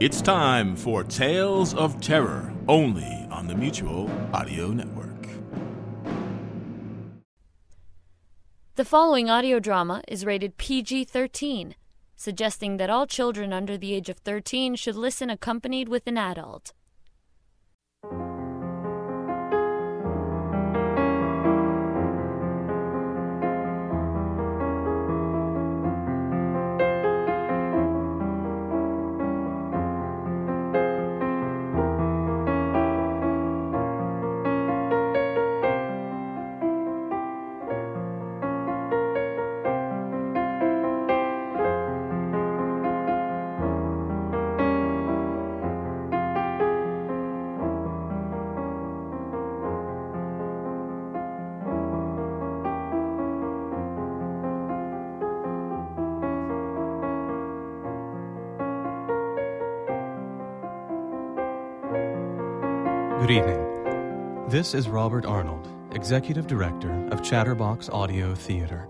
It's time for Tales of Terror, only on the Mutual Audio Network. The following audio drama is rated PG 13, suggesting that all children under the age of 13 should listen accompanied with an adult. This is Robert Arnold, Executive Director of Chatterbox Audio Theater.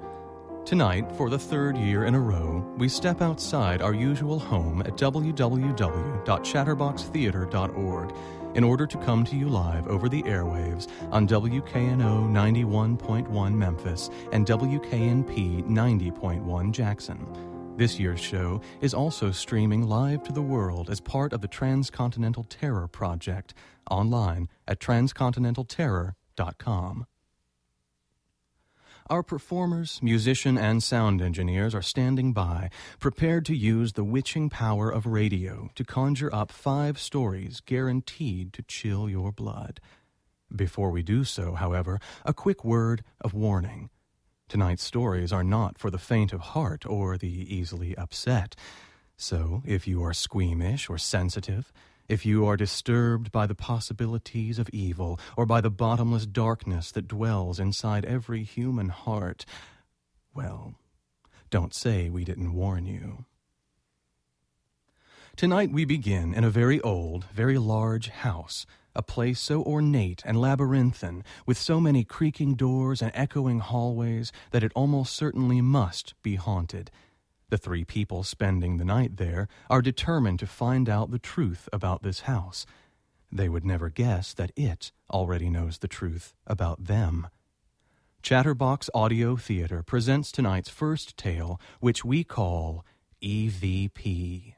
Tonight, for the third year in a row, we step outside our usual home at www.chatterboxtheater.org in order to come to you live over the airwaves on WKNO 91.1 Memphis and WKNP 90.1 Jackson. This year's show is also streaming live to the world as part of the Transcontinental Terror Project online at transcontinentalterror.com. Our performers, musician, and sound engineers are standing by, prepared to use the witching power of radio to conjure up five stories guaranteed to chill your blood. Before we do so, however, a quick word of warning. Tonight's stories are not for the faint of heart or the easily upset. So, if you are squeamish or sensitive, if you are disturbed by the possibilities of evil or by the bottomless darkness that dwells inside every human heart, well, don't say we didn't warn you. Tonight we begin in a very old, very large house, a place so ornate and labyrinthine, with so many creaking doors and echoing hallways, that it almost certainly must be haunted. The three people spending the night there are determined to find out the truth about this house. They would never guess that it already knows the truth about them. Chatterbox Audio Theater presents tonight's first tale, which we call EVP.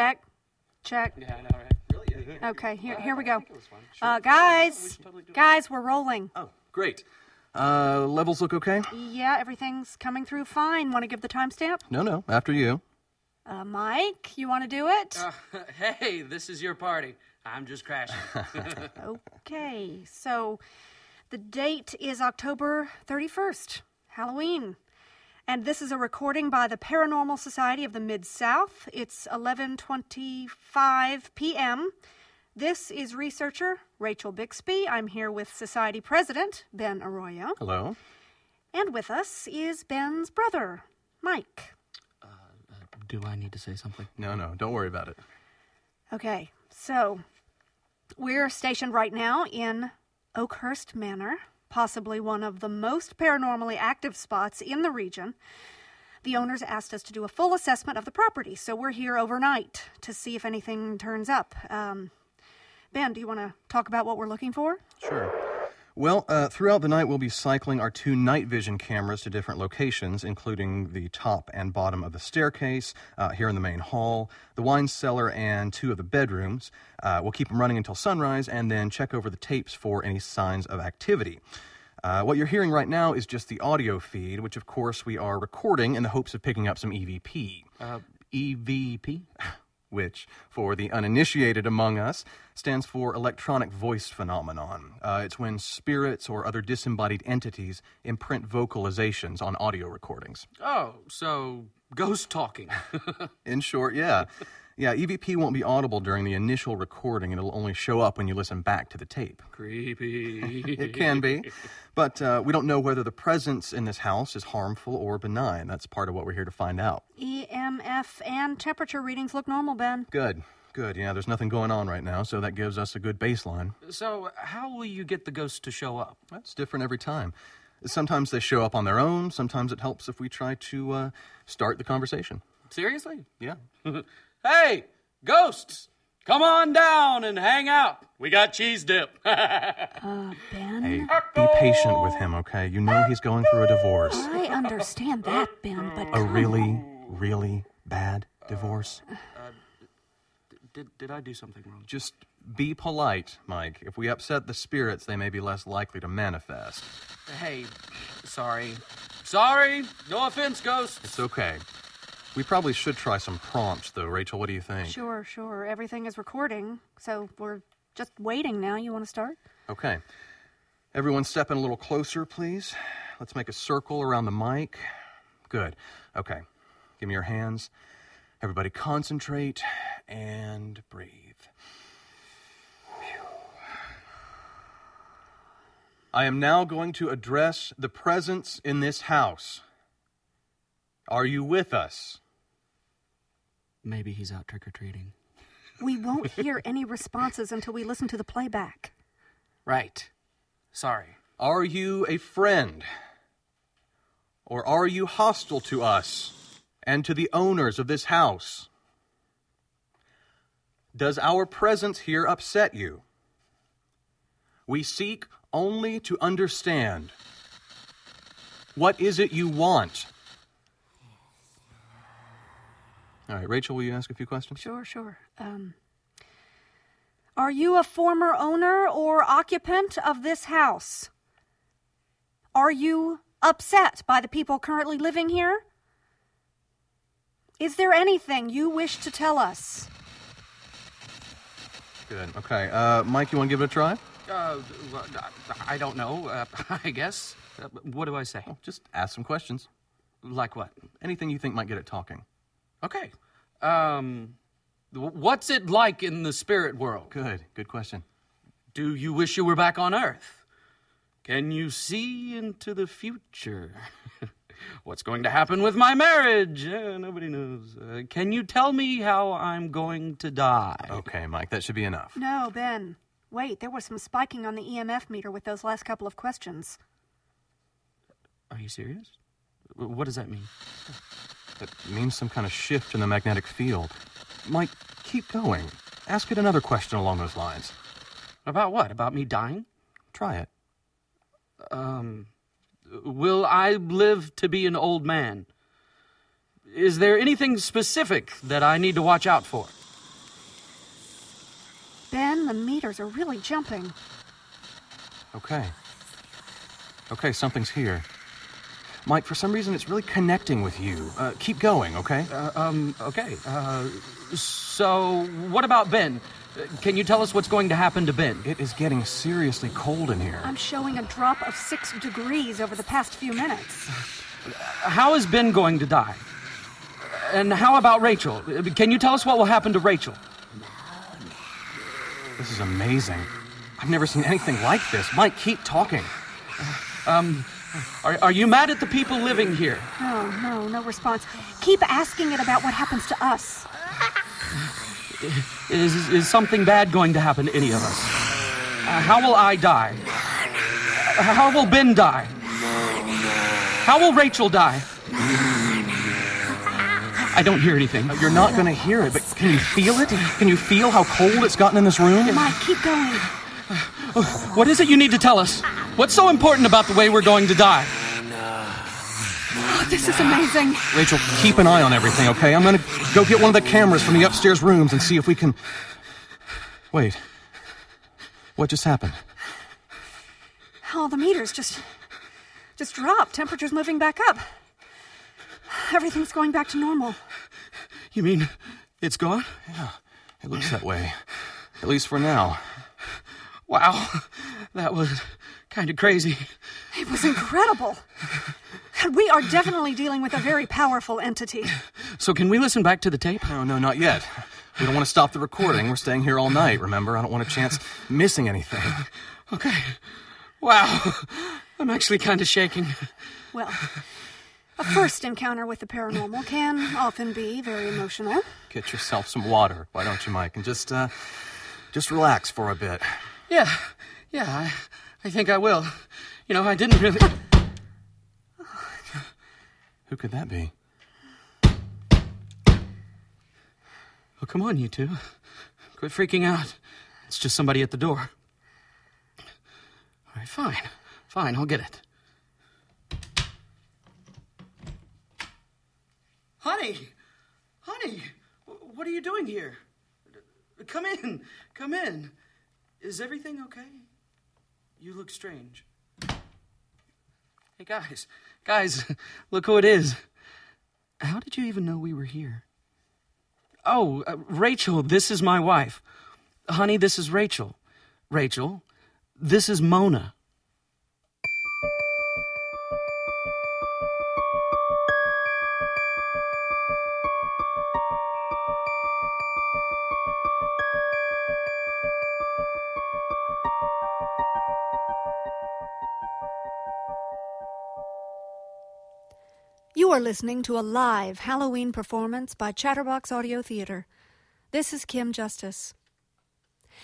Check. Check. Yeah, I know, right? Really? Okay, here here we go. Uh, guys, guys, we're rolling. Oh, great. Uh, levels look okay? Yeah, everything's coming through fine. Want to give the timestamp? No, no, after you. Uh, Mike, you want to do it? Uh, hey, this is your party. I'm just crashing. Okay, so the date is October 31st, Halloween. And this is a recording by the Paranormal Society of the Mid South. It's 11:25 p.m. This is researcher Rachel Bixby. I'm here with Society President Ben Arroyo, Hello. and with us is Ben's brother, Mike. Uh, do I need to say something? No, no, don't worry about it. Okay, so we're stationed right now in Oakhurst Manor, possibly one of the most paranormally active spots in the region. The owners asked us to do a full assessment of the property, so we're here overnight to see if anything turns up. Um, ben, do you want to talk about what we're looking for? Sure. Well, uh, throughout the night, we'll be cycling our two night vision cameras to different locations, including the top and bottom of the staircase, uh, here in the main hall, the wine cellar, and two of the bedrooms. Uh, we'll keep them running until sunrise and then check over the tapes for any signs of activity. Uh, what you're hearing right now is just the audio feed, which of course we are recording in the hopes of picking up some EVP. Uh, EVP? Which, for the uninitiated among us, stands for electronic voice phenomenon. Uh, it's when spirits or other disembodied entities imprint vocalizations on audio recordings. Oh, so ghost talking. In short, yeah. Yeah, EVP won't be audible during the initial recording. It'll only show up when you listen back to the tape. Creepy. It can be, but uh, we don't know whether the presence in this house is harmful or benign. That's part of what we're here to find out. EMF and temperature readings look normal, Ben. Good, good. Yeah, there's nothing going on right now, so that gives us a good baseline. so, how will you get the ghost to show up? That's different every time. Sometimes they show up on their own. Sometimes it helps if we try to uh, start the conversation. Seriously? Yeah. Hey, ghosts! Come on down and hang out. We got cheese dip. Uh, Ben? Hey, be patient with him, okay? You know he's going through a divorce. I understand that, Ben, but A come really, really bad divorce. did, did I do something wrong? Just be polite, Mike. If we upset the spirits, they may be less likely to manifest. Hey, sorry. Sorry. No offense, ghosts. It's okay. We probably should try some prompts, though. Rachel, what do you think? Sure, sure. Everything is recording, so we're just waiting now. You want to start? Okay. Everyone step in a little closer, please. Let's make a circle around the mic. Good. Okay. Give me your hands. Everybody concentrate and breathe. I am now going to address the presence in this house. Are you with us? Maybe he's out trick or treating. We won't hear any responses until we listen to the playback. Right. Sorry. Are you a friend? Or are you hostile to us and to the owners of this house? Does our presence here upset you? We seek only to understand. What is it you want? All right, Rachel, will you ask a few questions? Sure, sure. Um, are you a former owner or occupant of this house? Are you upset by the people currently living here? Is there anything you wish to tell us? Good. Okay. Uh, Mike, you want to give it a try? Uh, I don't know. Uh, I guess. Uh, what do I say? Just ask some questions. Like what? Anything you think might get it talking. Okay. Um, what's it like in the spirit world? Good. Good question. Do you wish you were back on Earth? Can you see into the future? What's going to happen with my marriage? Uh, nobody knows. Uh, can you tell me how I'm going to die? Okay, Mike, that should be enough. No, Ben. Wait, there was some spiking on the EMF meter with those last couple of questions. Are you serious? What does that mean? That means some kind of shift in the magnetic field. Mike, keep going. Ask it another question along those lines. About what? About me dying? Try it. Um, will I live to be an old man? Is there anything specific that I need to watch out for? Ben, the meters are really jumping. Okay. Okay, something's here. Mike, for some reason, it's really connecting with you. Uh, keep going, okay? Uh, um, okay. Uh, so, what about Ben? Can you tell us what's going to happen to Ben? It is getting seriously cold in here. I'm showing a drop of six degrees over the past few minutes. How is Ben going to die? And how about Rachel? Uh, Can you tell us what will happen to Rachel? This is amazing. I've never seen anything like this. Mike, keep talking. Are, are you mad at the people living here? No, no, no response. Keep asking it about what happens to us. Is, is something bad going to happen to any of us? Uh, how will I die? Uh, how will Ben die? How will Rachel die? I don't hear anything. You're not going to hear it, but can you feel it? Can you feel how cold it's gotten in this room? Mike, keep going. What is it you need to tell us? What's so important about the way we're going to die? Oh, this is amazing. Rachel, keep an eye on everything, okay? I'm gonna go get one of the cameras from the upstairs rooms and see if we can. Wait. What just happened? Oh, the meters just just dropped. Temperature's moving back up. Everything's going back to normal. You mean it's gone? Yeah, it looks that way. At least for now. Wow, that was kind of crazy. It was incredible. We are definitely dealing with a very powerful entity. So, can we listen back to the tape? No, no, not yet. We don't want to stop the recording. We're staying here all night, remember? I don't want a chance missing anything. Okay. Wow. I'm actually kind of shaking. Well, a first encounter with the paranormal can often be very emotional. Get yourself some water, why don't you, Mike? And just, uh, just relax for a bit. Yeah, yeah, I, I think I will. You know, I didn't really. Who could that be? Oh, come on, you two. Quit freaking out. It's just somebody at the door. All right, fine. Fine, I'll get it. Honey! Honey! What are you doing here? Come in. Come in. Is everything okay? You look strange. Hey, guys. Guys, look who it is. How did you even know we were here? Oh, uh, Rachel, this is my wife. Honey, this is Rachel. Rachel, this is Mona. You are listening to a live Halloween performance by Chatterbox Audio Theater. This is Kim Justice.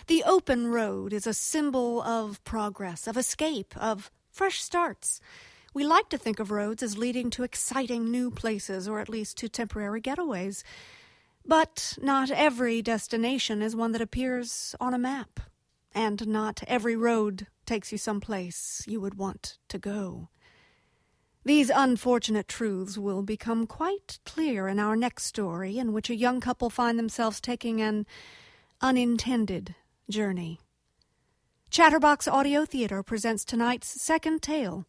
The open road is a symbol of progress, of escape, of fresh starts. We like to think of roads as leading to exciting new places, or at least to temporary getaways. But not every destination is one that appears on a map, and not every road takes you someplace you would want to go. These unfortunate truths will become quite clear in our next story, in which a young couple find themselves taking an unintended journey. Chatterbox Audio Theater presents tonight's second tale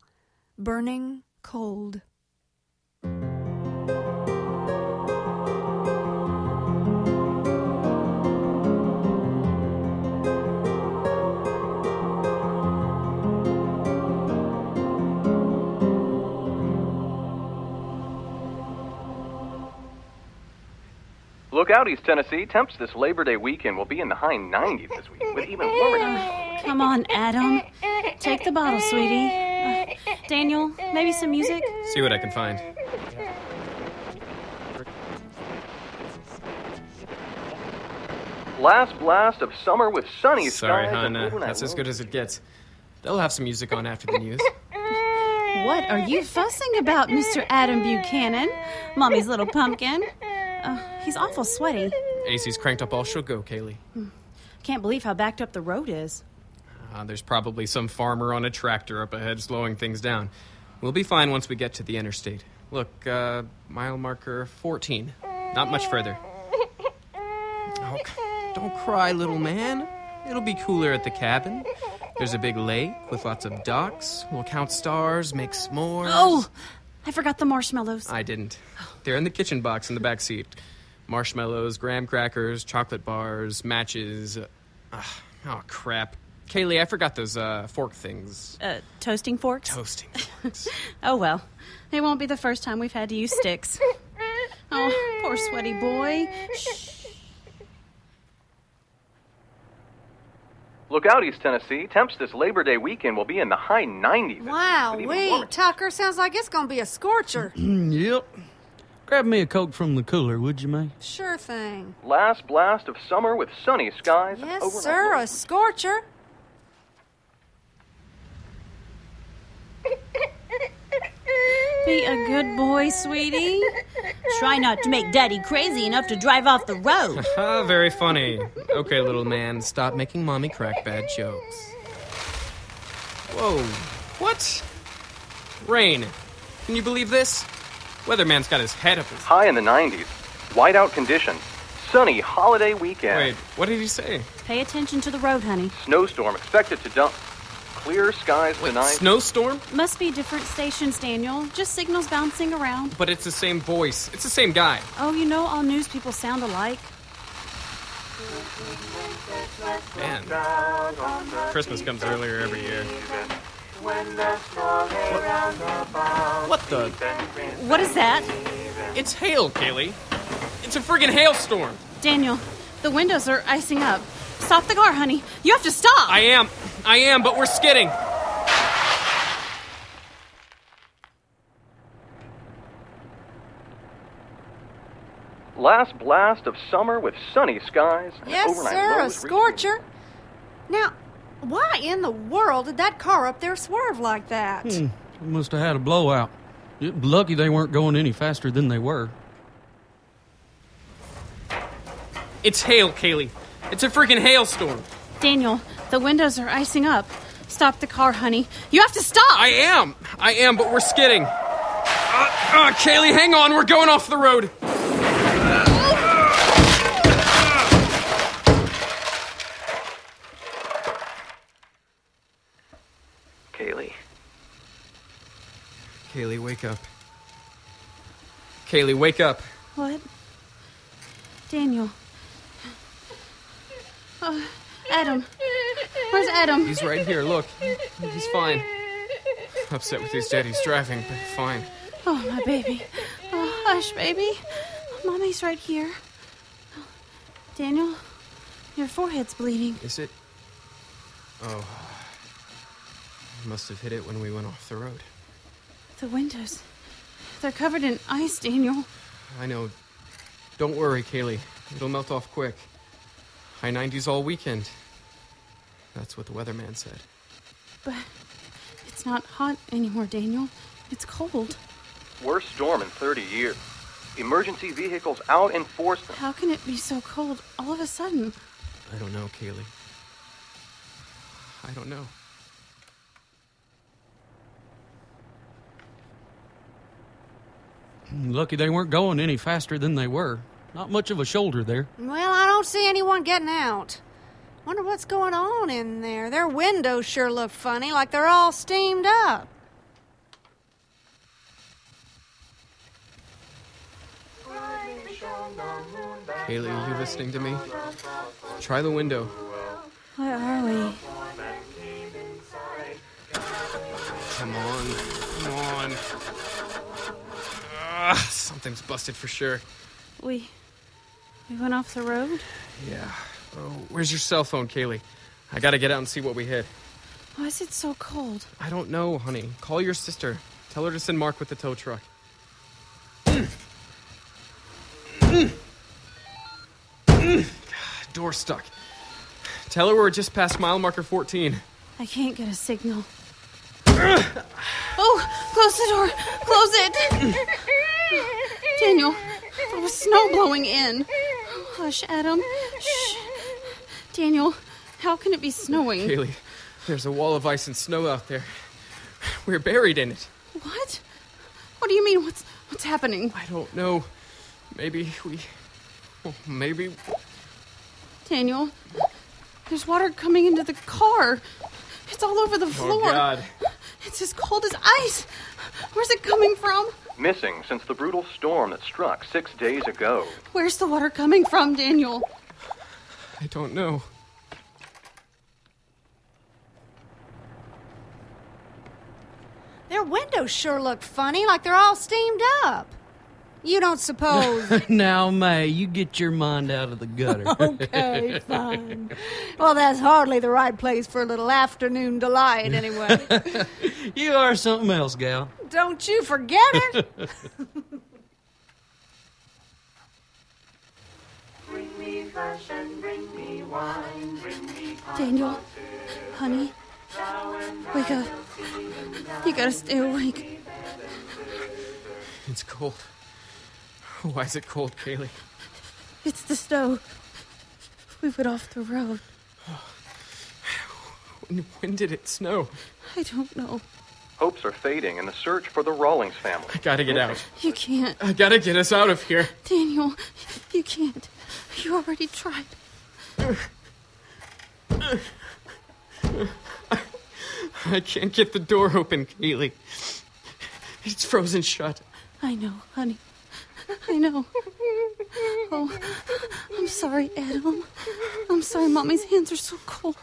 Burning Cold. Look out, East Tennessee. Temps this Labor Day weekend will be in the high 90s this week, with even warmer temperatures. Come on, Adam. Take the bottle, sweetie. Uh, Daniel, maybe some music? See what I can find. Last blast of summer with sunny Sorry, skies. hon. and Uh, overnight that's as good as it gets. They'll have some music on after the news. What are you fussing about, Mr. Adam Buchanan? Mommy's little pumpkin. Uh, he's awful sweaty. AC's cranked up all she'll go, Kaylee. Can't believe how backed up the road is. Uh, there's probably some farmer on a tractor up ahead slowing things down. We'll be fine once we get to the interstate. Look, uh, mile marker 14. Not much further. Oh, don't cry, little man. It'll be cooler at the cabin. There's a big lake with lots of ducks. We'll count stars, make s'mores. Oh, I forgot the marshmallows. I didn't. They're in the kitchen box in the back seat. Marshmallows, graham crackers, chocolate bars, matches. Uh, ah, oh crap, Kaylee, I forgot those uh, fork things. Uh, toasting forks? Toasting forks. Oh, well. It won't be the first time we've had to use sticks. Oh, poor sweaty boy. Shh. Look out, East Tennessee. Temps this Labor Day weekend will be in the high 90s. Wow, with even wee, warmer Tucker, sounds like it's gonna be a scorcher. Yep. Grab me a Coke from the cooler, would you, May? sure thing. Last blast of summer with sunny skies. Yes, overnight sir, a scorcher. Be a good boy, sweetie. Try not to make Daddy crazy enough to drive off the road. Very funny. Okay, little man, stop making mommy crack bad jokes. Whoa, what? Rain. Can you believe this? Weatherman's got his head up his. High in the 90s. Whiteout conditions. Sunny holiday weekend. Wait, what did he say? Pay attention to the road, honey. Snowstorm expected to dump. Clear skies Wait, tonight. snowstorm? Must be different stations, Daniel. Just signals bouncing around. But it's the same voice. It's the same guy. Oh, you know all news people sound alike. Man. Christmas comes earlier every year. What, what the? What is that? It's hail, Kaylee. It's a friggin' hailstorm. Daniel, the windows are icing up. Stop the car, honey. You have to stop. I am. I am, but we're skidding. Last blast of summer with sunny skies. Yes, overnight sir, a scorcher. Now, why in the world did that car up there swerve like that? Hmm, must have had a blowout. Yeah, Lucky they weren't going any faster than they were. It's hail, Kaylee. It's a freaking hailstorm. Daniel, the windows are icing up. Stop the car, honey. You have to stop. I am. I am, but we're skidding. Uh, uh, Kaylee, hang on. We're going off the road. Kaylee. Kaylee, wake up. Kaylee, wake up. What? Daniel. Oh, Adam. Where's Adam? He's right here. Look, he's fine. Upset with his daddy's driving, but fine. Oh, my baby. Oh, hush, baby. Mommy's right here. Daniel, your forehead's bleeding. Is it? Oh. Must have hit it when we went off the road. The windows. They're covered in ice, Daniel. I know. Don't worry, Kaylee. It'll melt off quick. High 90s all weekend. That's what the weatherman said. But it's not hot anymore, Daniel. It's cold. Worst storm in 30 years. Emergency vehicles out in force. How can it be so cold all of a sudden? I don't know, Kaylee. I don't know. Lucky they weren't going any faster than they were. Not much of a shoulder there. Well, I don't see anyone getting out. Wonder what's going on in there. Their windows sure look funny, like they're all steamed up. Kaylee, are you listening to me? Try the window. Where are we? Come on. Come on. Ah, something's busted for sure. We. We went off the road? Yeah. Oh, where's your cell phone, Kaylee? I gotta get out and see what we hit. Why is it so cold? I don't know, honey. Call your sister. Tell her to send Mark with the tow truck. Door stuck. Tell her we're just past mile marker 14. I can't get a signal. oh, close the door. Close it. Daniel, there was snow blowing in. Hush, Adam. Shh. Daniel, how can it be snowing? Kaylee, there's a wall of ice and snow out there. We're buried in it. What? What do you mean? What's what's happening? I don't know. Maybe we. well, maybe. Daniel, there's water coming into the car. It's all over the oh, floor. Oh, God. It's as cold as ice. Where's it coming from? Missing since the brutal storm that struck six days ago. Where's the water coming from, Daniel? I don't know. Their windows sure look funny, like they're all steamed up. You don't suppose. now, May, you get your mind out of the gutter. okay, fine. Well, that's hardly the right place for a little afternoon delight, anyway. you are something else, gal. Don't you forget it. Daniel, honey, wake up. You gotta stay awake. It's cold. Why is it cold, Kaylee? It's the snow. We went off the road. When, when did it snow? I don't know. Hopes are fading in the search for the Rawlings family. I gotta get out. You can't. I gotta get us out of here. Daniel, you can't. You already tried. I can't get the door open, Kaylee. It's frozen shut. I know, honey. I know. Oh, I'm sorry, Adam. I'm sorry, Mommy's hands are so cold.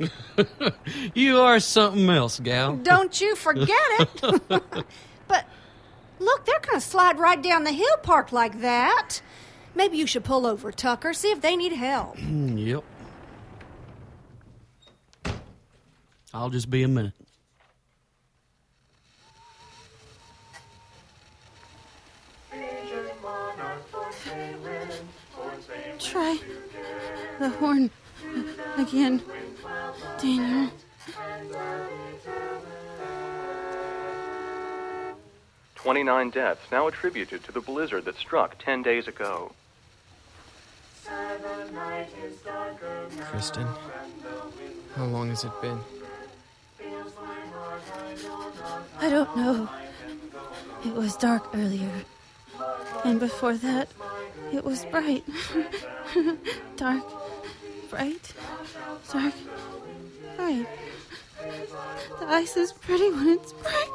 You are something else, gal. don't you forget it. but Look, they're going to slide right down the hill parked like that. Maybe you should pull over, Tucker, see if they need help. yep. I'll just be a minute. Try the horn again, Daniel. Twenty-nine deaths now attributed to the blizzard that struck ten days ago. Kristen, how long has it been? I don't know. It was dark earlier. And before that, it was bright. dark, bright, dark, bright. The ice is pretty when it's bright.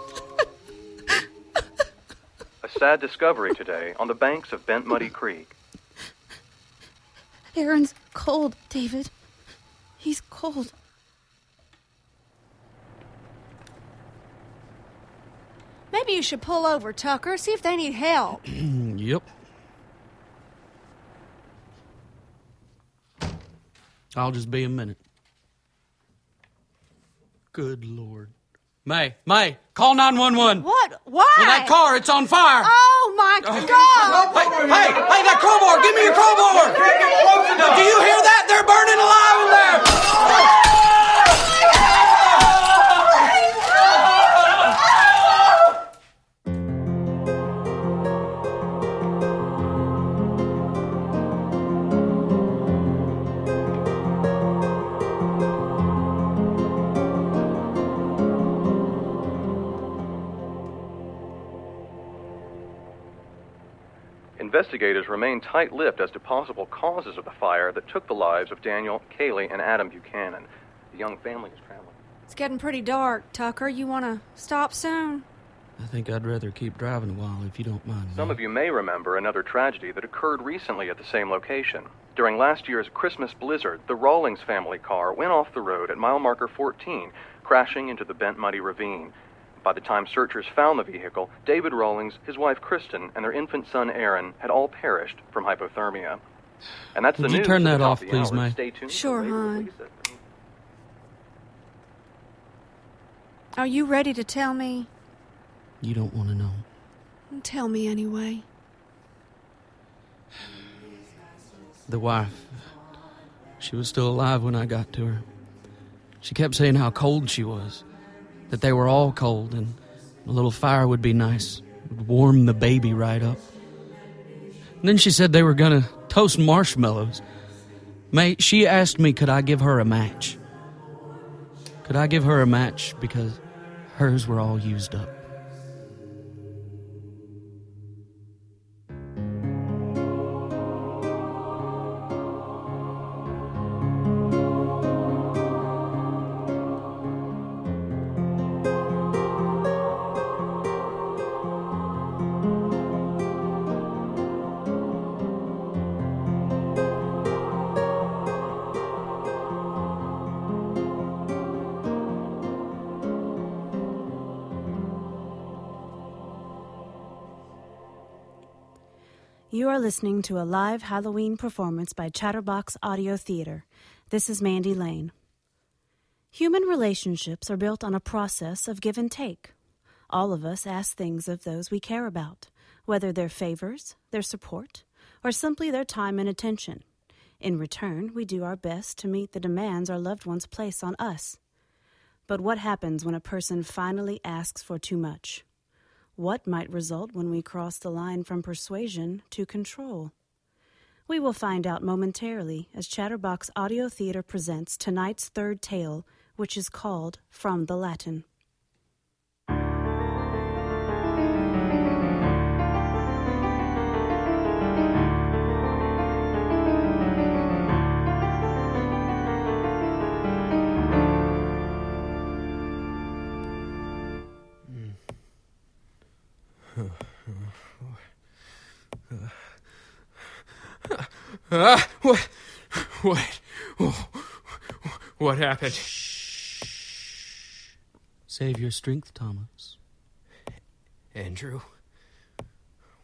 A sad discovery today on the banks of Bent Muddy Creek. Aaron's cold, David. He's cold. Maybe you should pull over, Tucker, see if they need help. yep. I'll just be a minute. Good Lord. May, May, call 911. What? Why? Well, that car, it's on fire. Oh my oh, God! Hey, hey, hey, that crowbar! Give me your crowbar! Do you hear that? They're burning alive in there! Investigators remain tight lipped as to possible causes of the fire that took the lives of Daniel, Kaylee, and Adam Buchanan. The young family is traveling. It's getting pretty dark, Tucker. You want to stop soon? I think I'd rather keep driving a while if you don't mind. Some of you may remember another tragedy that occurred recently at the same location. During last year's Christmas blizzard, the Rawlings family car went off the road at mile marker 14, crashing into the Bent Muddy Ravine. By the time searchers found the vehicle, David Rawlings, his wife Kristen, and their infant son Aaron had all perished from hypothermia. And that's Would the you news turn at the that off, the please, hour. May? Stay tuned. Sure, hon. Are you ready to tell me? You don't want to know. Tell me anyway. The wife, she was still alive when I got to her. She kept saying how cold she was, that they were all cold, and a little fire would be nice, would warm the baby right up. And then she said they were gonna toast marshmallows. May, she asked me, could I give her a match? Could I give her a match because hers were all used up? Listening to a live Halloween performance by Chatterbox Audio Theater. This is Mandy Lane. Human relationships are built on a process of give and take. All of us ask things of those we care about, whether they're favors, their support, or simply their time and attention. In return, we do our best to meet the demands our loved ones place on us. But what happens when a person finally asks for too much? What might result when we cross the line from persuasion to control? We will find out momentarily as Chatterbox Audio Theater presents tonight's third tale, which is called From the Latin. Ah, what? What? What happened? Shh. Save your strength, Thomas. Andrew,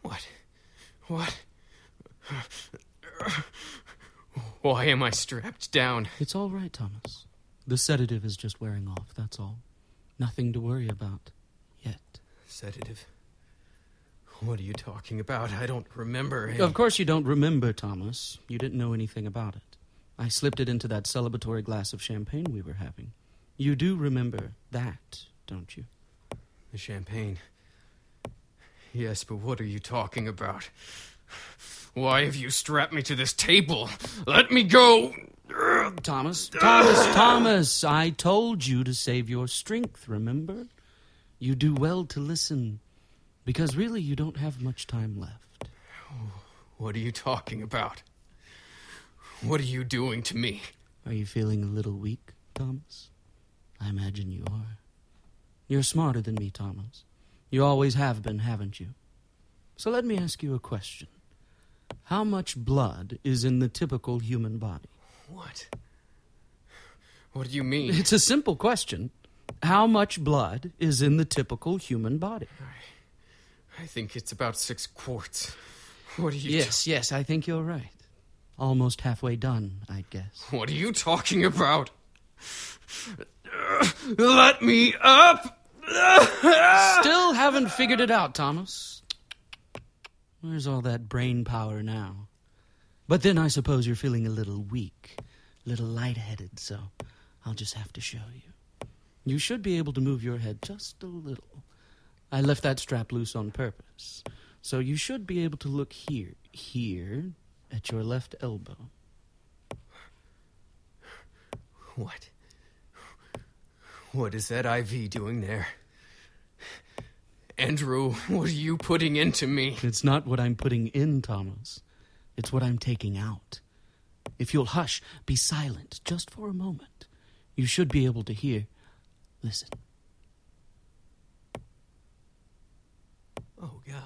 What? What? Why am I strapped down? It's all right, Thomas. The sedative is just wearing off, that's all. Nothing to worry about. Yet. Sedative? What are you talking about? I don't remember. Of course you don't remember, Thomas. You didn't know anything about it. I slipped it into that celebratory glass of champagne we were having. You do remember that, don't you? The champagne. Yes, but what are you talking about? Why have you strapped me to this table? Let me go! Thomas, Thomas, Thomas, I told you to save your strength, remember? You do well to listen, because really you don't have much time left. What are you talking about? What are you doing to me? Are you feeling a little weak, Thomas? I imagine you are. You're smarter than me, Thomas. You always have been, haven't you? So let me ask you a question. How much blood is in the typical human body? What? What do you mean? It's a simple question. How much blood is in the typical human body? I think it's about six quarts. What are you Yes, yes, I think you're right. Almost halfway done, I'd guess. What are you talking about? Let me up! Still haven't figured it out, Thomas. Where's all that brain power now? But then I suppose you're feeling a little weak, a little lightheaded, so I'll just have to show you. You should be able to move your head just a little. I left that strap loose on purpose. So you should be able to look here, here, at your left elbow. What? What is that IV doing there? Andrew, what are you putting into me? It's not what I'm putting in, Thomas. It's what I'm taking out. If you'll hush, be silent just for a moment, you should be able to hear. Listen. Oh, God.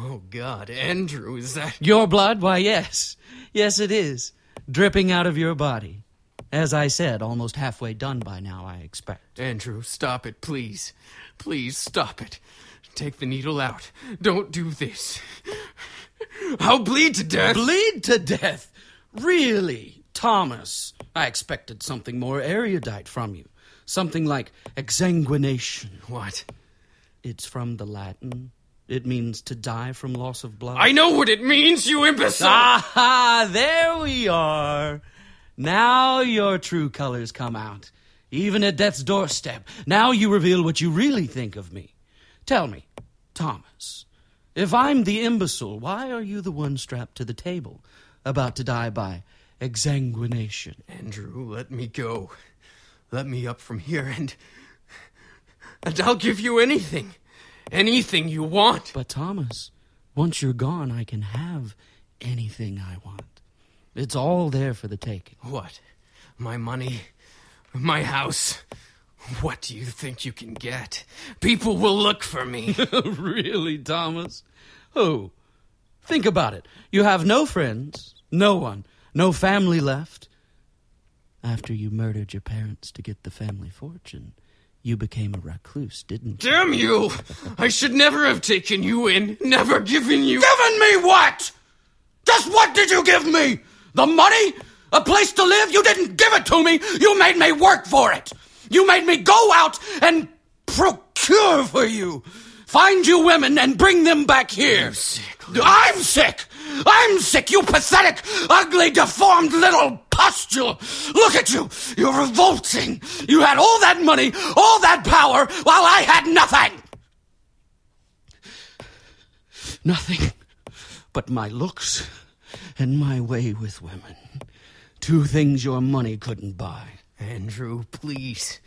Oh, God. Andrew, is that. Your blood? Why, yes. Yes, it is. Dripping out of your body. As I said, almost halfway done by now, I expect. Andrew, stop it, please. Please stop it. Take the needle out. Don't do this. I'll bleed to death. Bleed to death? Really? Thomas, I expected something more erudite from you. Something like exsanguination. What? It's from the Latin. It means to die from loss of blood. I know what it means, you imbecile! Ah, there we are. Now your true colors come out. Even at death's doorstep. Now you reveal what you really think of me. Tell me, Thomas, if I'm the imbecile, why are you the one strapped to the table, about to die by exsanguination? Andrew, let me go. Let me up from here and. And I'll give you anything. Anything you want. But, Thomas, once you're gone, I can have anything I want. It's all there for the taking. What? My money? My house? What do you think you can get? People will look for me. really, Thomas? Who? Think about it. You have no friends, no one, no family left. After you murdered your parents to get the family fortune, you became a recluse, didn't you? Damn you! I should never have taken you in, never given you. Given me what? Just what did you give me? The money? A place to live? You didn't give it to me. You made me work for it. You made me go out and procure for you. Find you women and bring them back here. I'm sick. I'm sick. I'm sick, you pathetic, ugly, deformed little pustule. Look at you. You're revolting. You had all that money, all that power, while I had nothing. Nothing but my looks and my way with women. Two things your money couldn't buy. Andrew, please,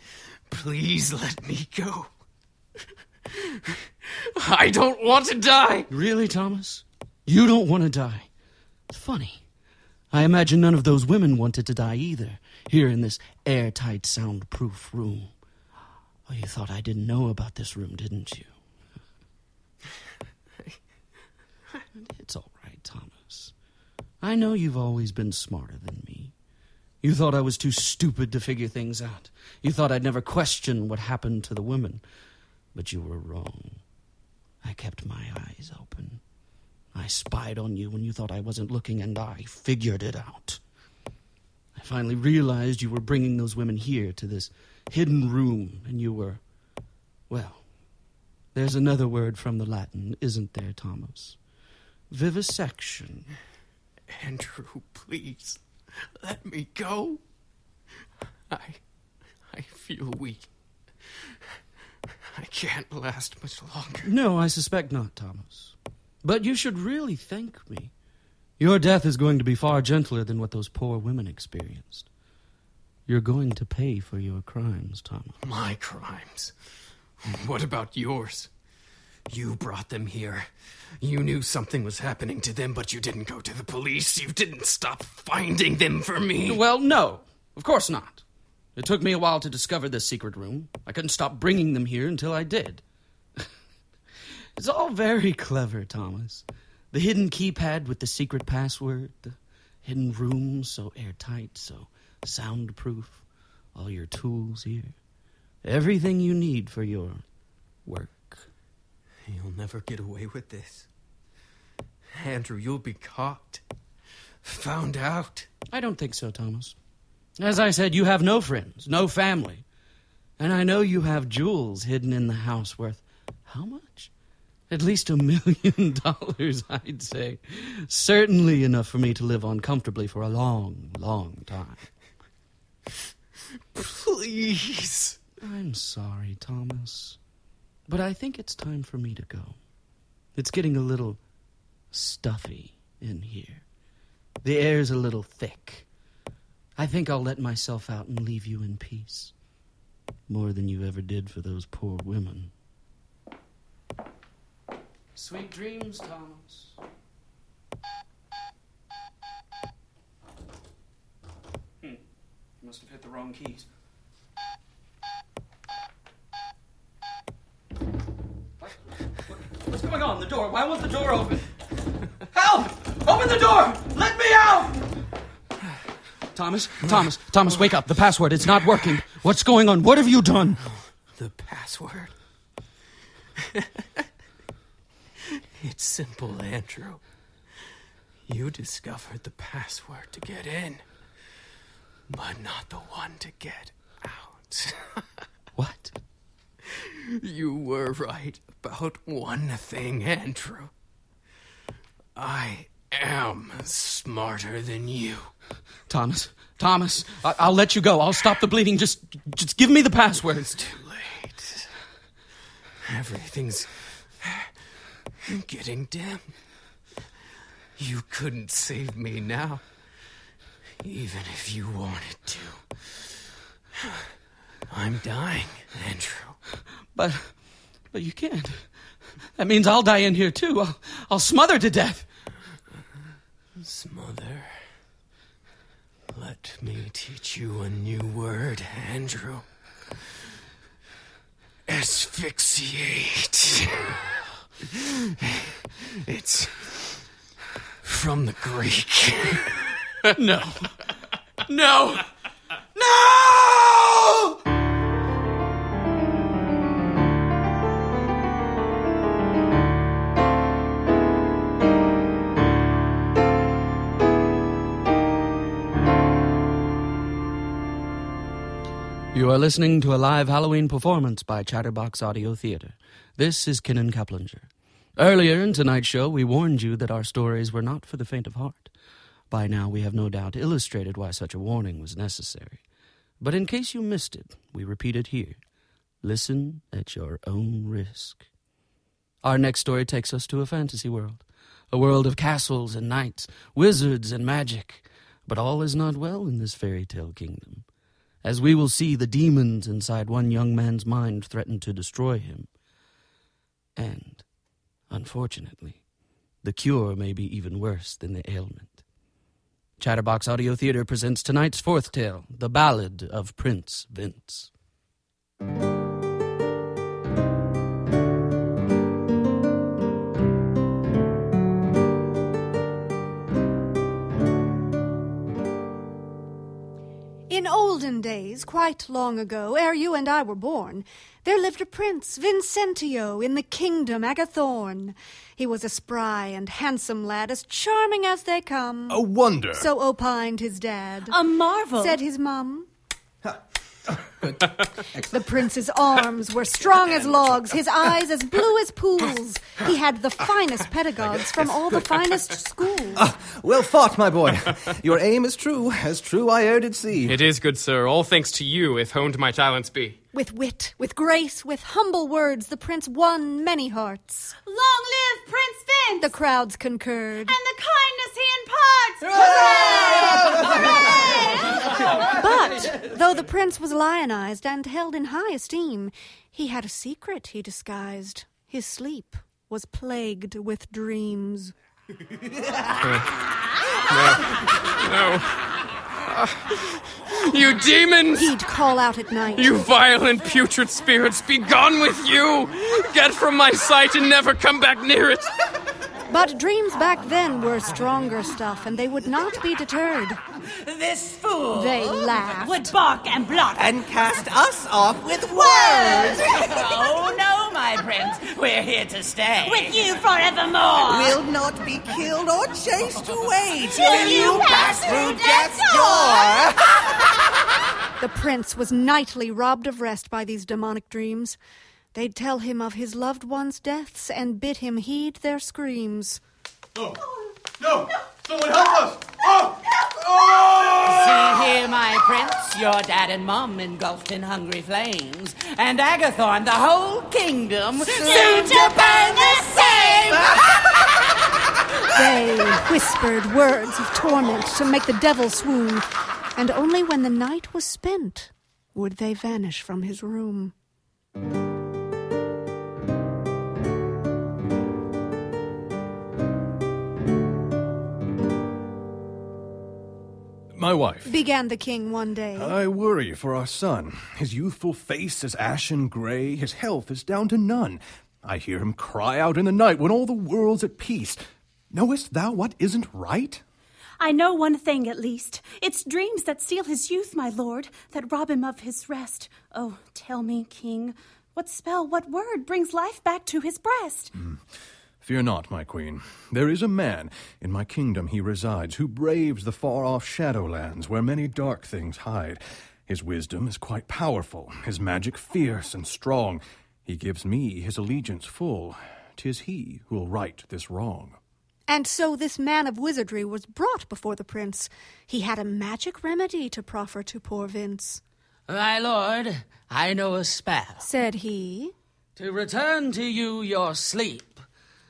please let me go. I don't want to die. Really, Thomas? You don't want to die? It's funny. I imagine none of those women wanted to die either, here in this airtight, soundproof room. Oh, you thought I didn't know about this room, didn't you? it's all right, Thomas. I know you've always been smarter than me. You thought I was too stupid to figure things out. You thought I'd never question what happened to the women. But you were wrong. I kept my eyes open. I spied on you when you thought I wasn't looking, and I figured it out. I finally realized you were bringing those women here to this hidden room, and you were. Well, there's another word from the Latin, isn't there, Thomas? Vivisection. Andrew, please, let me go. I. I feel weak. I can't last much longer. No, I suspect not, Thomas. But you should really thank me. Your death is going to be far gentler than what those poor women experienced. You're going to pay for your crimes, Thomas. My crimes? What about yours? You brought them here. You knew something was happening to them, but you didn't go to the police. You didn't stop finding them for me. Well, no, of course not. It took me a while to discover this secret room. I couldn't stop bringing them here until I did. it's all very clever, Thomas. The hidden keypad with the secret password, the hidden room so airtight, so soundproof, all your tools here. Everything you need for your work. You'll never get away with this. Andrew, you'll be caught. Found out. I don't think so, Thomas. As I said, you have no friends, no family. And I know you have jewels hidden in the house worth how much? At least a million dollars, I'd say. Certainly enough for me to live on comfortably for a long, long time. Please. I'm sorry, Thomas. But I think it's time for me to go. It's getting a little stuffy in here. The air's a little thick. I think I'll let myself out and leave you in peace. More than you ever did for those poor women. Sweet dreams, Thomas. Hmm. Must have hit the wrong keys. What? What? What's going on? The door. Why won't the door open? Help! Open the door! Let me out! Thomas, Thomas, Thomas, wake up. The password, it's not working. What's going on? What have you done? The password. it's simple, Andrew. You discovered the password to get in, but not the one to get out. what? You were right about one thing, Andrew. I am smarter than you. Thomas, Thomas, I- will let you go. I'll stop the bleeding. Just, just give me the password. It's too late. Everything's getting dim. You couldn't save me now, even if you wanted to. I'm dying, Andrew. But, but you can't. That means I'll die in here too. I'll, I'll smother to death. Smother. Let me teach you a new word, Andrew. Asphyxiate. it's from the Greek. no. No. No! Are listening to a live Halloween performance by Chatterbox Audio Theater. This is Kinnan Keplinger. Earlier in tonight's show, we warned you that our stories were not for the faint of heart. By now, we have no doubt illustrated why such a warning was necessary. But in case you missed it, we repeat it here. Listen at your own risk. Our next story takes us to a fantasy world, a world of castles and knights, wizards and magic. But all is not well in this fairy tale kingdom as we will see the demons inside one young man's mind threaten to destroy him. And, unfortunately, the cure may be even worse than the ailment. Chatterbox Audio Theater presents tonight's fourth tale, The Ballad of Prince Vince. Olden days, quite long ago, ere you and I were born, there lived a prince, Vincentio, in the kingdom Agathorn. He was a spry and handsome lad, as charming as they come. A wonder. So opined his dad. A marvel. Said his mum. The prince's arms were strong as logs, his eyes as blue as pools. He had the finest pedagogues from all the finest schools. Ah, well fought, my boy. Your aim is true, as true I e'er did see. It is, good sir. All thanks to you, if honed my talents be. With wit, with grace, with humble words, the prince won many hearts. Long live Prince Vince! The crowds concurred. And the kindness he imparts! But, though the prince was lionized and held in high esteem, he had a secret he disguised. His sleep was plagued with dreams. No. Uh, you demons! He'd call out at night. You vile and putrid spirits, be gone with you! Get from my sight and never come back near it! But dreams back then were stronger stuff, and they would not be deterred. This fool They laughed. would bark and blot and cast us off with words. oh no, my prince, we're here to stay. With you forevermore! We'll not be killed or chased away Till till you you pass pass through through death's death's door. The prince was nightly robbed of rest by these demonic dreams. They'd tell him of his loved ones' deaths and bid him heed their screams. No! No! Someone help us! Oh! Oh! See here, my prince, your dad and mom engulfed in hungry flames, and Agathorn, the whole kingdom, soon to burn the same. They whispered words of torment to make the devil swoon, and only when the night was spent would they vanish from his room. My wife. Began the king one day. I worry for our son. His youthful face is ashen gray, his health is down to none. I hear him cry out in the night when all the world's at peace. Knowest thou what isn't right? I know one thing at least. It's dreams that steal his youth, my lord, that rob him of his rest. Oh, tell me, king, what spell, what word brings life back to his breast? Hmm. Fear not, my queen. There is a man, in my kingdom he resides, who braves the far off shadowlands where many dark things hide. His wisdom is quite powerful, his magic fierce and strong. He gives me his allegiance full. Tis he who'll right this wrong. And so this man of wizardry was brought before the prince. He had a magic remedy to proffer to poor Vince. My lord, I know a spell. Said he. To return to you your sleep,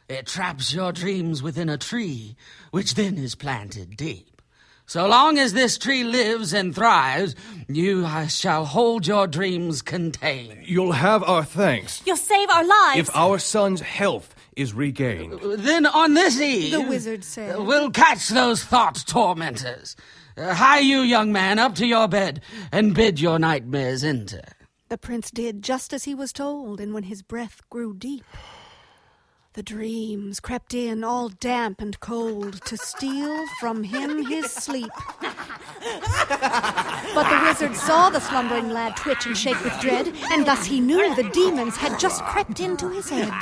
it traps your dreams within a tree, which then is planted deep. So long as this tree lives and thrives, you shall hold your dreams contained. You'll have our thanks You'll save our lives. if our son's health is regained. Then on this eve, The wizard said. we'll catch those thought tormentors. Uh, hie you, young man, up to your bed and bid your nightmares enter. The prince did just as he was told, and when his breath grew deep, the dreams crept in all damp and cold to steal from him his sleep. But the wizard saw the slumbering lad twitch and shake with dread, and thus he knew the demons had just crept into his head.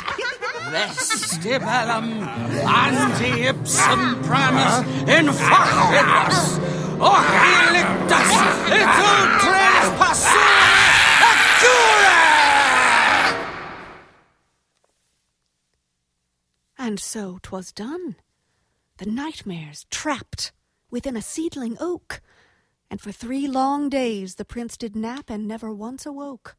Vestibellum anti ipsum primus infacitus, ohilictus et ultres passura accura! And so 'twas done. The nightmares trapped within a seedling oak, and for three long days the prince did nap and never once awoke.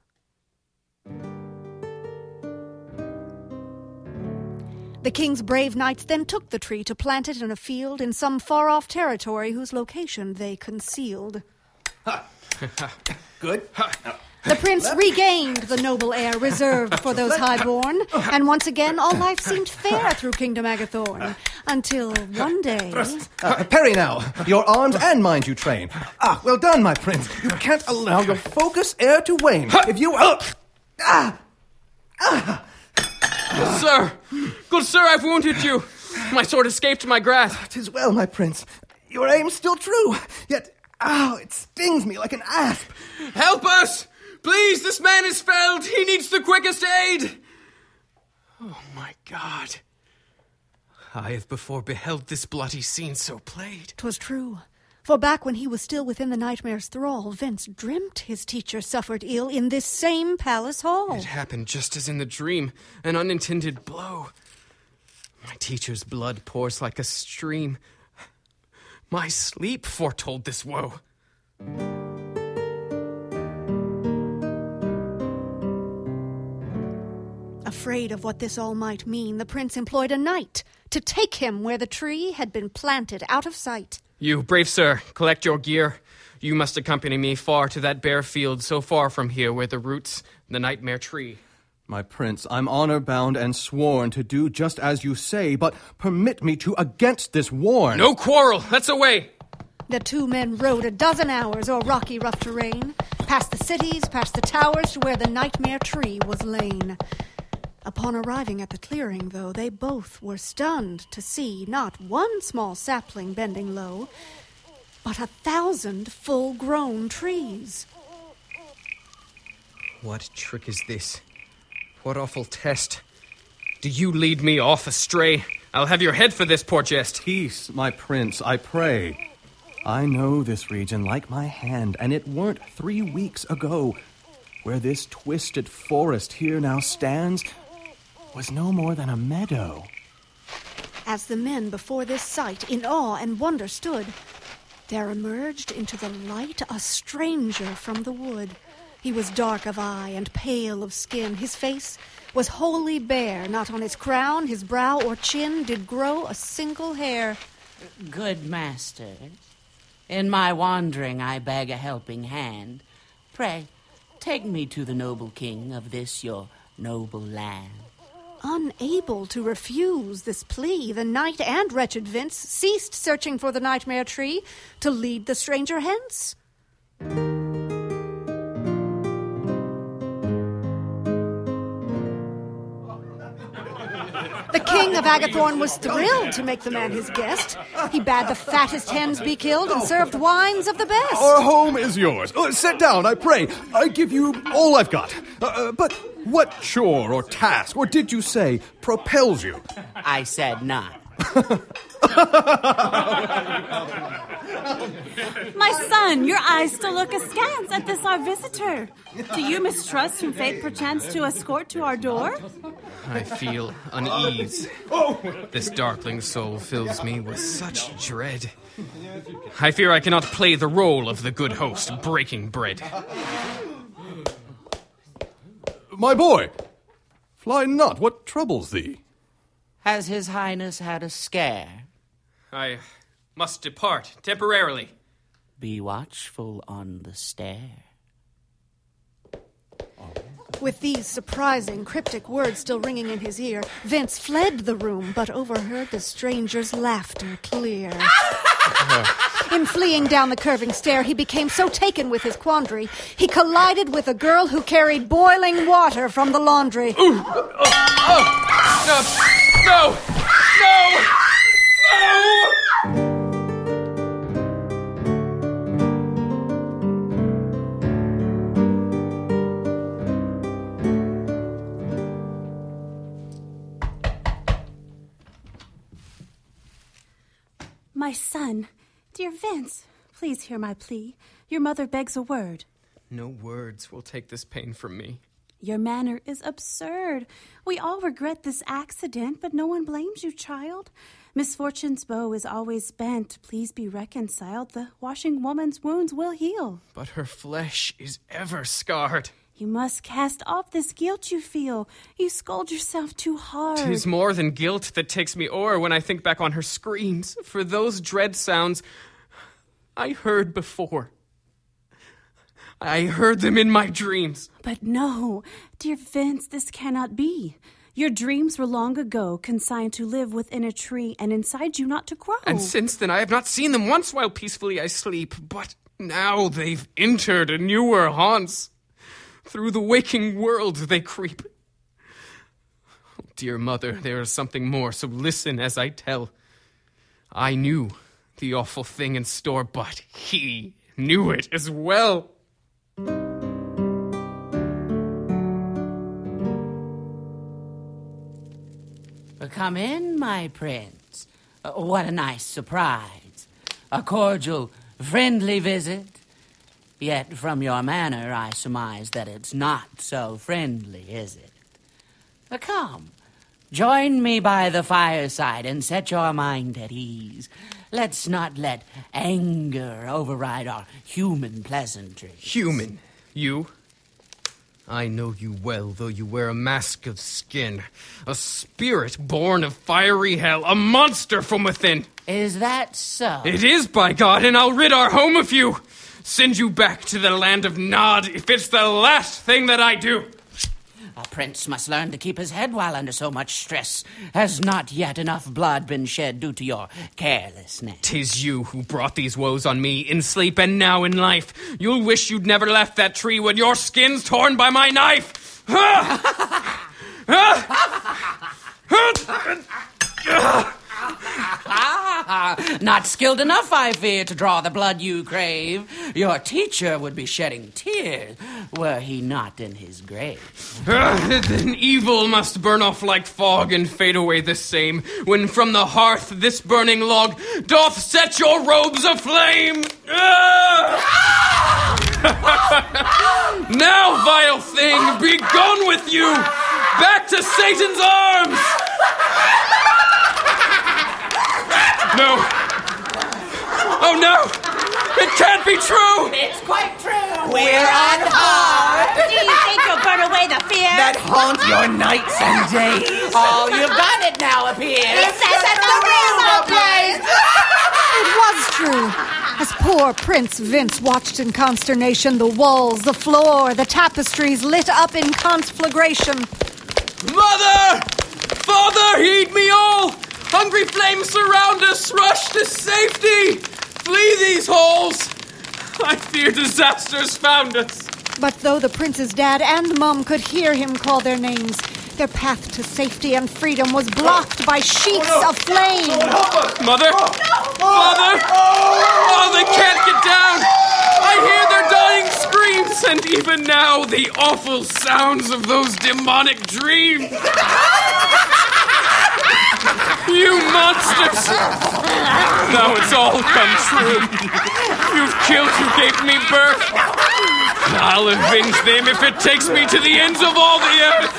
The king's brave knights then took the tree to plant it in a field in some far off territory whose location they concealed. Ha! Good. The prince regained the noble e'er reserved for those highborn, and once again all life seemed fair through Kingdom Agathorn. Until one day. Uh, parry now. Your arms and mind you train. Ah, well done, my prince. You can't allow your focus air to wane. If you. Uh, ah! Sir! Good sir, I've wounded you! My sword escaped my grasp. Tis well, my prince. Your aim's still true. Yet Ow, it stings me like an asp. Help us! Please, this man is felled. He needs the quickest aid. Oh my God. I have before beheld this bloody scene so played. 'Twas true. For back when he was still within the nightmare's thrall, Vince dreamt his teacher suffered ill in this same palace hall. It happened just as in the dream, an unintended blow. My teacher's blood pours like a stream. My sleep foretold this woe. Afraid of what this all might mean, the prince employed a knight to take him where the tree had been planted out of sight. You, brave sir, collect your gear. You must accompany me far to that bare field so far from here where the roots the nightmare tree. My prince, I'm honor bound and sworn to do just as you say, but permit me to against this warn. No quarrel, let's away. The two men rode a dozen hours o'er rocky, rough terrain, past the cities, past the towers, to where the nightmare tree was lain. Upon arriving at the clearing, though, they both were stunned to see not one small sapling bending low, but a thousand full grown trees. What trick is this? What awful test? Do you lead me off astray? I'll have your head for this poor jest. Peace, my prince, I pray. I know this region like my hand, and it weren't three weeks ago where this twisted forest here now stands was no more than a meadow. As the men before this sight in awe and wonder stood, there emerged into the light a stranger from the wood. He was dark of eye and pale of skin. His face was wholly bare. Not on his crown, his brow, or chin did grow a single hair. Good master, in my wandering I beg a helping hand. Pray, take me to the noble king of this your noble land. Unable to refuse this plea, the knight and wretched Vince ceased searching for the nightmare tree to lead the stranger hence. The king of Agathorn was thrilled to make the man his guest. He bade the fattest hens be killed and served wines of the best. Our home is yours. Uh, sit down, I pray. I give you all I've got. Uh, uh, but what chore or task, or did you say, propels you? I said not. My son, your eyes still look askance at this our visitor. Do you mistrust whom fate perchance to escort to our door? I feel unease. This darkling soul fills me with such dread. I fear I cannot play the role of the good host breaking bread. My boy, fly not. What troubles thee? Has His Highness had a scare? I must depart temporarily. Be watchful on the stair. With these surprising, cryptic words still ringing in his ear, Vince fled the room, but overheard the stranger's laughter clear. in fleeing down the curving stair, he became so taken with his quandary, he collided with a girl who carried boiling water from the laundry. Oh, oh. No! No! No! No! My son, dear Vince, please hear my plea. Your mother begs a word. No words will take this pain from me. Your manner is absurd. We all regret this accident, but no one blames you, child. Misfortune's bow is always bent. Please be reconciled. The washing woman's wounds will heal. But her flesh is ever scarred. You must cast off this guilt you feel. You scold yourself too hard. Tis more than guilt that takes me o'er when I think back on her screams, for those dread sounds I heard before. I heard them in my dreams. But no, dear Vince, this cannot be. Your dreams were long ago consigned to live within a tree and inside you not to grow. And since then I have not seen them once while peacefully I sleep, but now they've entered a newer haunts. Through the waking world they creep. Oh, dear mother, there is something more, so listen as I tell. I knew the awful thing in store, but he knew it as well. Come in, my prince. Uh, what a nice surprise. A cordial, friendly visit. Yet from your manner, I surmise that it's not so friendly, is it? Uh, come, join me by the fireside and set your mind at ease. Let's not let anger override our human pleasantries. Human? You? I know you well, though you wear a mask of skin. A spirit born of fiery hell, a monster from within. Is that so? It is, by God, and I'll rid our home of you. Send you back to the land of Nod if it's the last thing that I do. A prince must learn to keep his head while under so much stress. Has not yet enough blood been shed due to your carelessness? Tis you who brought these woes on me in sleep and now in life. You'll wish you'd never left that tree when your skin's torn by my knife. Not skilled enough, I fear, to draw the blood you crave. Your teacher would be shedding tears were he not in his grave. then evil must burn off like fog and fade away the same, when from the hearth this burning log doth set your robes aflame. now, vile thing, be gone with you! Back to Satan's arms! No! Oh no! It can't be true! It's quite true! We're on hard! Do you think you'll burn away the fear? That haunts your nights and days! Oh, you've got it now, appears! It's set the room ablaze! It was true. As poor Prince Vince watched in consternation, the walls, the floor, the tapestries lit up in conflagration. Mother! Father, heed me all! Hungry flames surround us! Rush to safety! Flee these halls! I fear disaster's found us. But though the prince's dad and mum could hear him call their names, their path to safety and freedom was blocked by sheets Oh, no. of flame. Oh, Mother? Oh, Father? Oh, they can't get down! I hear their dying screams, and even now the awful sounds of those demonic dreams! You monsters! Now it's all come true. You've killed who gave me birth. I'll avenge them if it takes me to the ends of all the earth.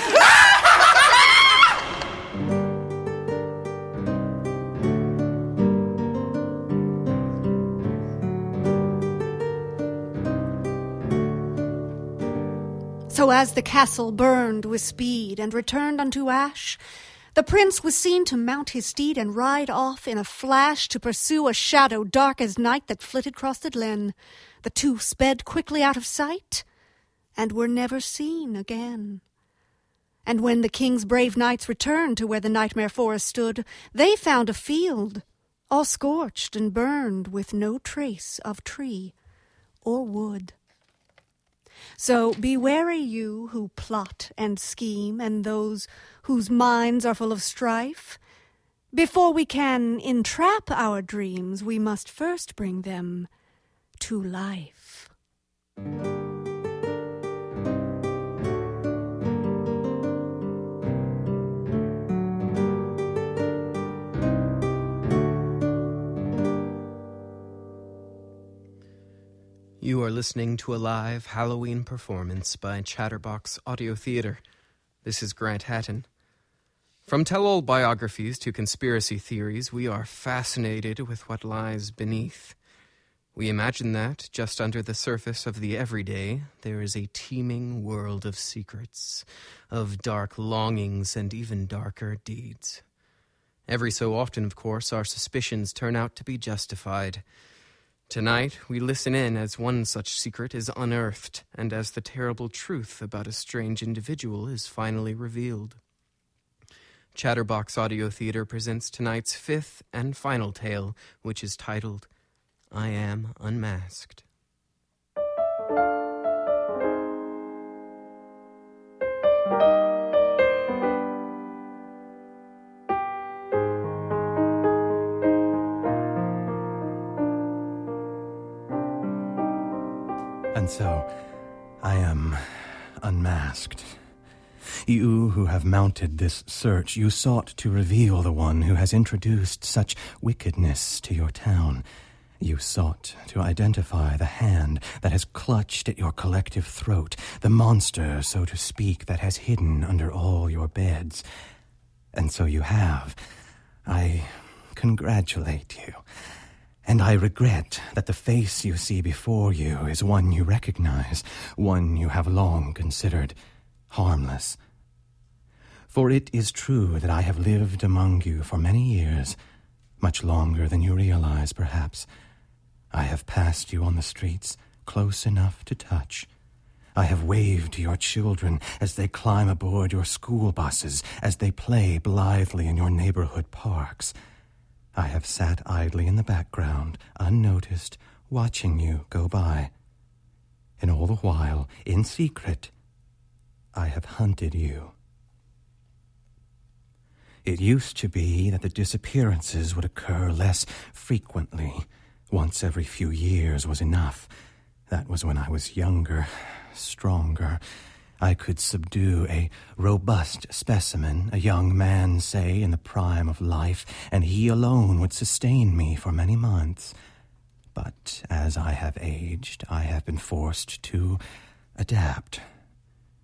So as the castle burned with speed and returned unto ash, the prince was seen to mount his steed and ride off in a flash to pursue a shadow dark as night that flitted across the glen. The two sped quickly out of sight and were never seen again. And when the king's brave knights returned to where the nightmare forest stood, they found a field all scorched and burned with no trace of tree or wood. So be wary, you who plot and scheme, and those whose minds are full of strife. Before we can entrap our dreams, we must first bring them to life. You are listening to a live Halloween performance by Chatterbox Audio Theater. This is Grant Hatton. From tell all biographies to conspiracy theories, we are fascinated with what lies beneath. We imagine that, just under the surface of the everyday, there is a teeming world of secrets, of dark longings, and even darker deeds. Every so often, of course, our suspicions turn out to be justified. Tonight, we listen in as one such secret is unearthed, and as the terrible truth about a strange individual is finally revealed. Chatterbox Audio Theater presents tonight's fifth and final tale, which is titled I Am Unmasked. So, I am unmasked. You who have mounted this search, you sought to reveal the one who has introduced such wickedness to your town. You sought to identify the hand that has clutched at your collective throat, the monster, so to speak, that has hidden under all your beds. And so you have. I congratulate you. And I regret that the face you see before you is one you recognize, one you have long considered harmless. For it is true that I have lived among you for many years, much longer than you realize, perhaps. I have passed you on the streets, close enough to touch. I have waved to your children as they climb aboard your school buses, as they play blithely in your neighborhood parks. I have sat idly in the background, unnoticed, watching you go by. And all the while, in secret, I have hunted you. It used to be that the disappearances would occur less frequently. Once every few years was enough. That was when I was younger, stronger. I could subdue a robust specimen, a young man, say, in the prime of life, and he alone would sustain me for many months. But as I have aged, I have been forced to adapt.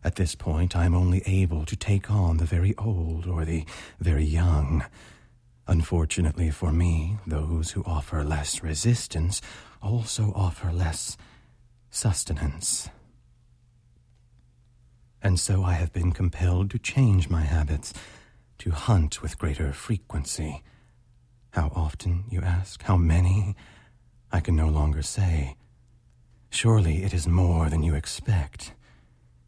At this point, I am only able to take on the very old or the very young. Unfortunately for me, those who offer less resistance also offer less sustenance. And so I have been compelled to change my habits, to hunt with greater frequency. How often, you ask? How many? I can no longer say. Surely it is more than you expect.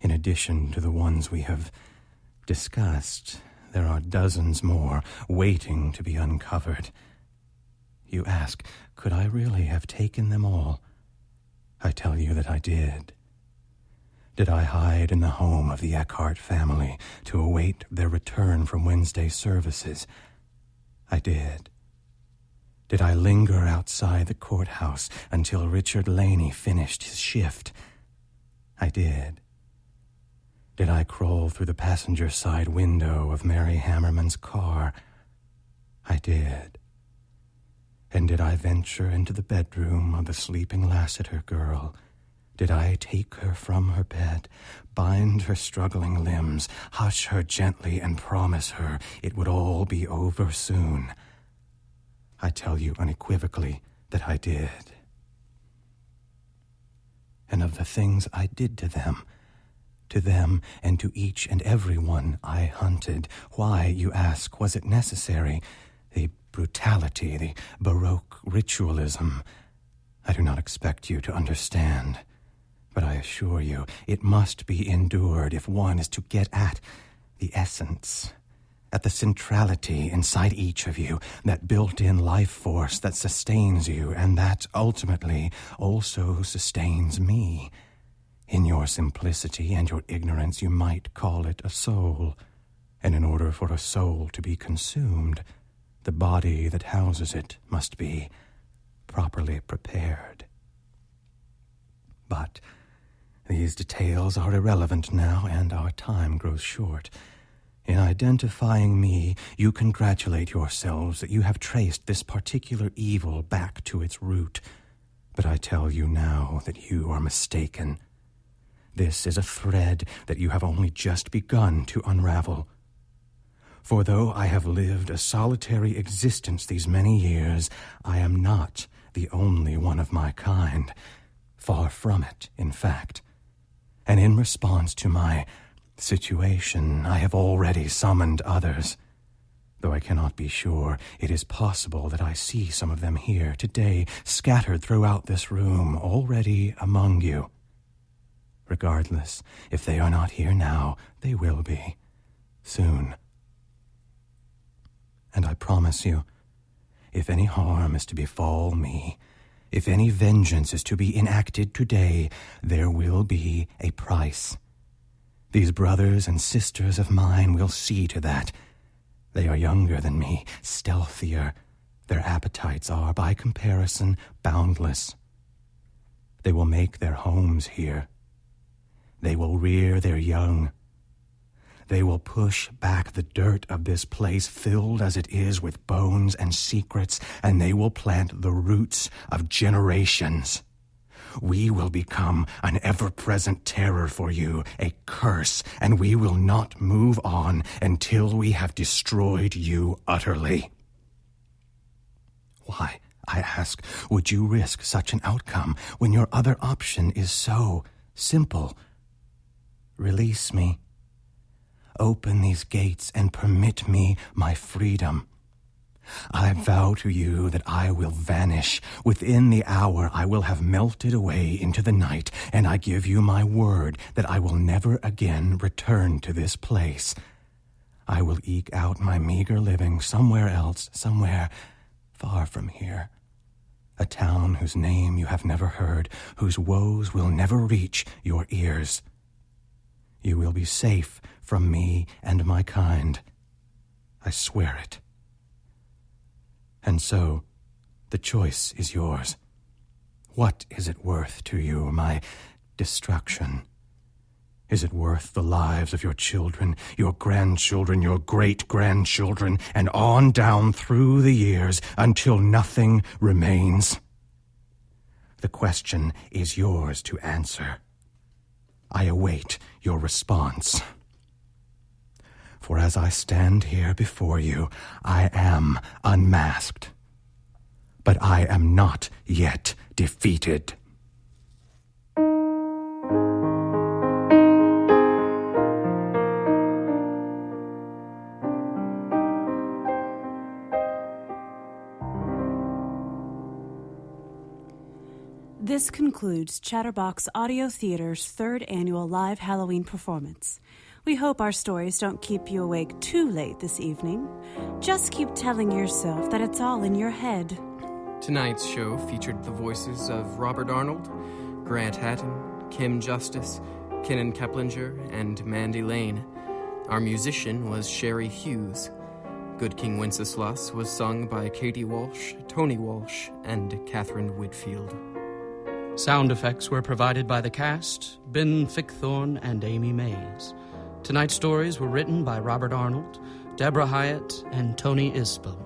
In addition to the ones we have discussed, there are dozens more waiting to be uncovered. You ask, could I really have taken them all? I tell you that I did. Did I hide in the home of the Eckhart family to await their return from Wednesday services? I did. Did I linger outside the courthouse until Richard Laney finished his shift? I did. Did I crawl through the passenger side window of Mary Hammerman's car? I did. And did I venture into the bedroom of the sleeping Lassiter girl? Did I take her from her bed, bind her struggling limbs, hush her gently, and promise her it would all be over soon? I tell you unequivocally that I did. And of the things I did to them, to them and to each and every one I hunted, why, you ask, was it necessary? The brutality, the Baroque ritualism. I do not expect you to understand. But I assure you, it must be endured if one is to get at the essence, at the centrality inside each of you, that built in life force that sustains you and that ultimately also sustains me. In your simplicity and your ignorance, you might call it a soul. And in order for a soul to be consumed, the body that houses it must be properly prepared. But these details are irrelevant now, and our time grows short. In identifying me, you congratulate yourselves that you have traced this particular evil back to its root. But I tell you now that you are mistaken. This is a thread that you have only just begun to unravel. For though I have lived a solitary existence these many years, I am not the only one of my kind. Far from it, in fact and in response to my situation, I have already summoned others. Though I cannot be sure, it is possible that I see some of them here today, scattered throughout this room, already among you. Regardless, if they are not here now, they will be. Soon. And I promise you, if any harm is to befall me, if any vengeance is to be enacted today, there will be a price. These brothers and sisters of mine will see to that. They are younger than me, stealthier. Their appetites are, by comparison, boundless. They will make their homes here. They will rear their young. They will push back the dirt of this place, filled as it is with bones and secrets, and they will plant the roots of generations. We will become an ever present terror for you, a curse, and we will not move on until we have destroyed you utterly. Why, I ask, would you risk such an outcome when your other option is so simple? Release me. Open these gates and permit me my freedom. I vow to you that I will vanish. Within the hour, I will have melted away into the night, and I give you my word that I will never again return to this place. I will eke out my meager living somewhere else, somewhere far from here. A town whose name you have never heard, whose woes will never reach your ears. You will be safe from me and my kind. I swear it. And so, the choice is yours. What is it worth to you, my destruction? Is it worth the lives of your children, your grandchildren, your great grandchildren, and on down through the years until nothing remains? The question is yours to answer. I await your response. For as I stand here before you, I am unmasked. But I am not yet defeated. This concludes Chatterbox Audio Theater's third annual live Halloween performance. We hope our stories don't keep you awake too late this evening. Just keep telling yourself that it's all in your head. Tonight's show featured the voices of Robert Arnold, Grant Hatton, Kim Justice, Kinnan Keplinger, and Mandy Lane. Our musician was Sherry Hughes. Good King Wenceslas was sung by Katie Walsh, Tony Walsh, and Catherine Whitfield. Sound effects were provided by the cast, Ben Fickthorn and Amy Mays. Tonight's stories were written by Robert Arnold, Deborah Hyatt, and Tony Isbell.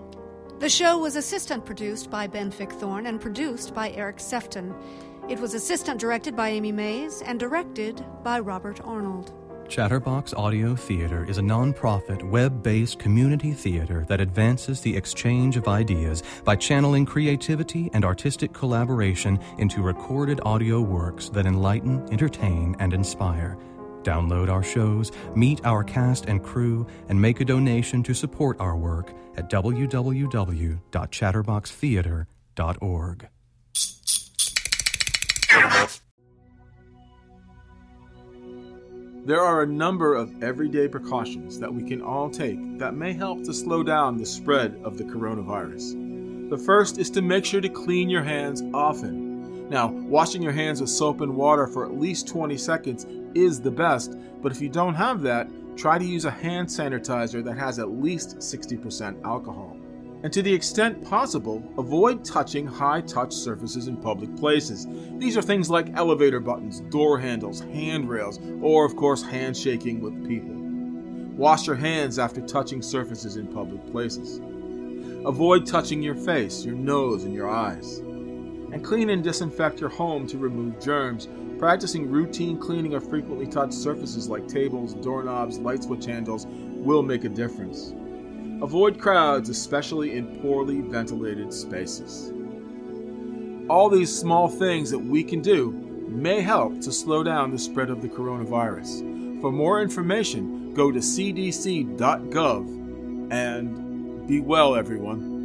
The show was assistant produced by Ben Fickthorn and produced by Eric Sefton. It was assistant directed by Amy Mays and directed by Robert Arnold. Chatterbox Audio Theater is a nonprofit, web based community theater that advances the exchange of ideas by channeling creativity and artistic collaboration into recorded audio works that enlighten, entertain, and inspire. Download our shows, meet our cast and crew, and make a donation to support our work at www.chatterboxtheater.org. There are a number of everyday precautions that we can all take that may help to slow down the spread of the coronavirus. The first is to make sure to clean your hands often. Now, washing your hands with soap and water for at least 20 seconds is the best, but if you don't have that, try to use a hand sanitizer that has at least 60% alcohol. And to the extent possible, avoid touching high touch surfaces in public places. These are things like elevator buttons, door handles, handrails, or, of course, handshaking with people. Wash your hands after touching surfaces in public places. Avoid touching your face, your nose, and your eyes. And clean and disinfect your home to remove germs. Practicing routine cleaning of frequently touched surfaces like tables, doorknobs, light switch handles will make a difference. Avoid crowds, especially in poorly ventilated spaces. All these small things that we can do may help to slow down the spread of the coronavirus. For more information, go to cdc.gov and be well, everyone.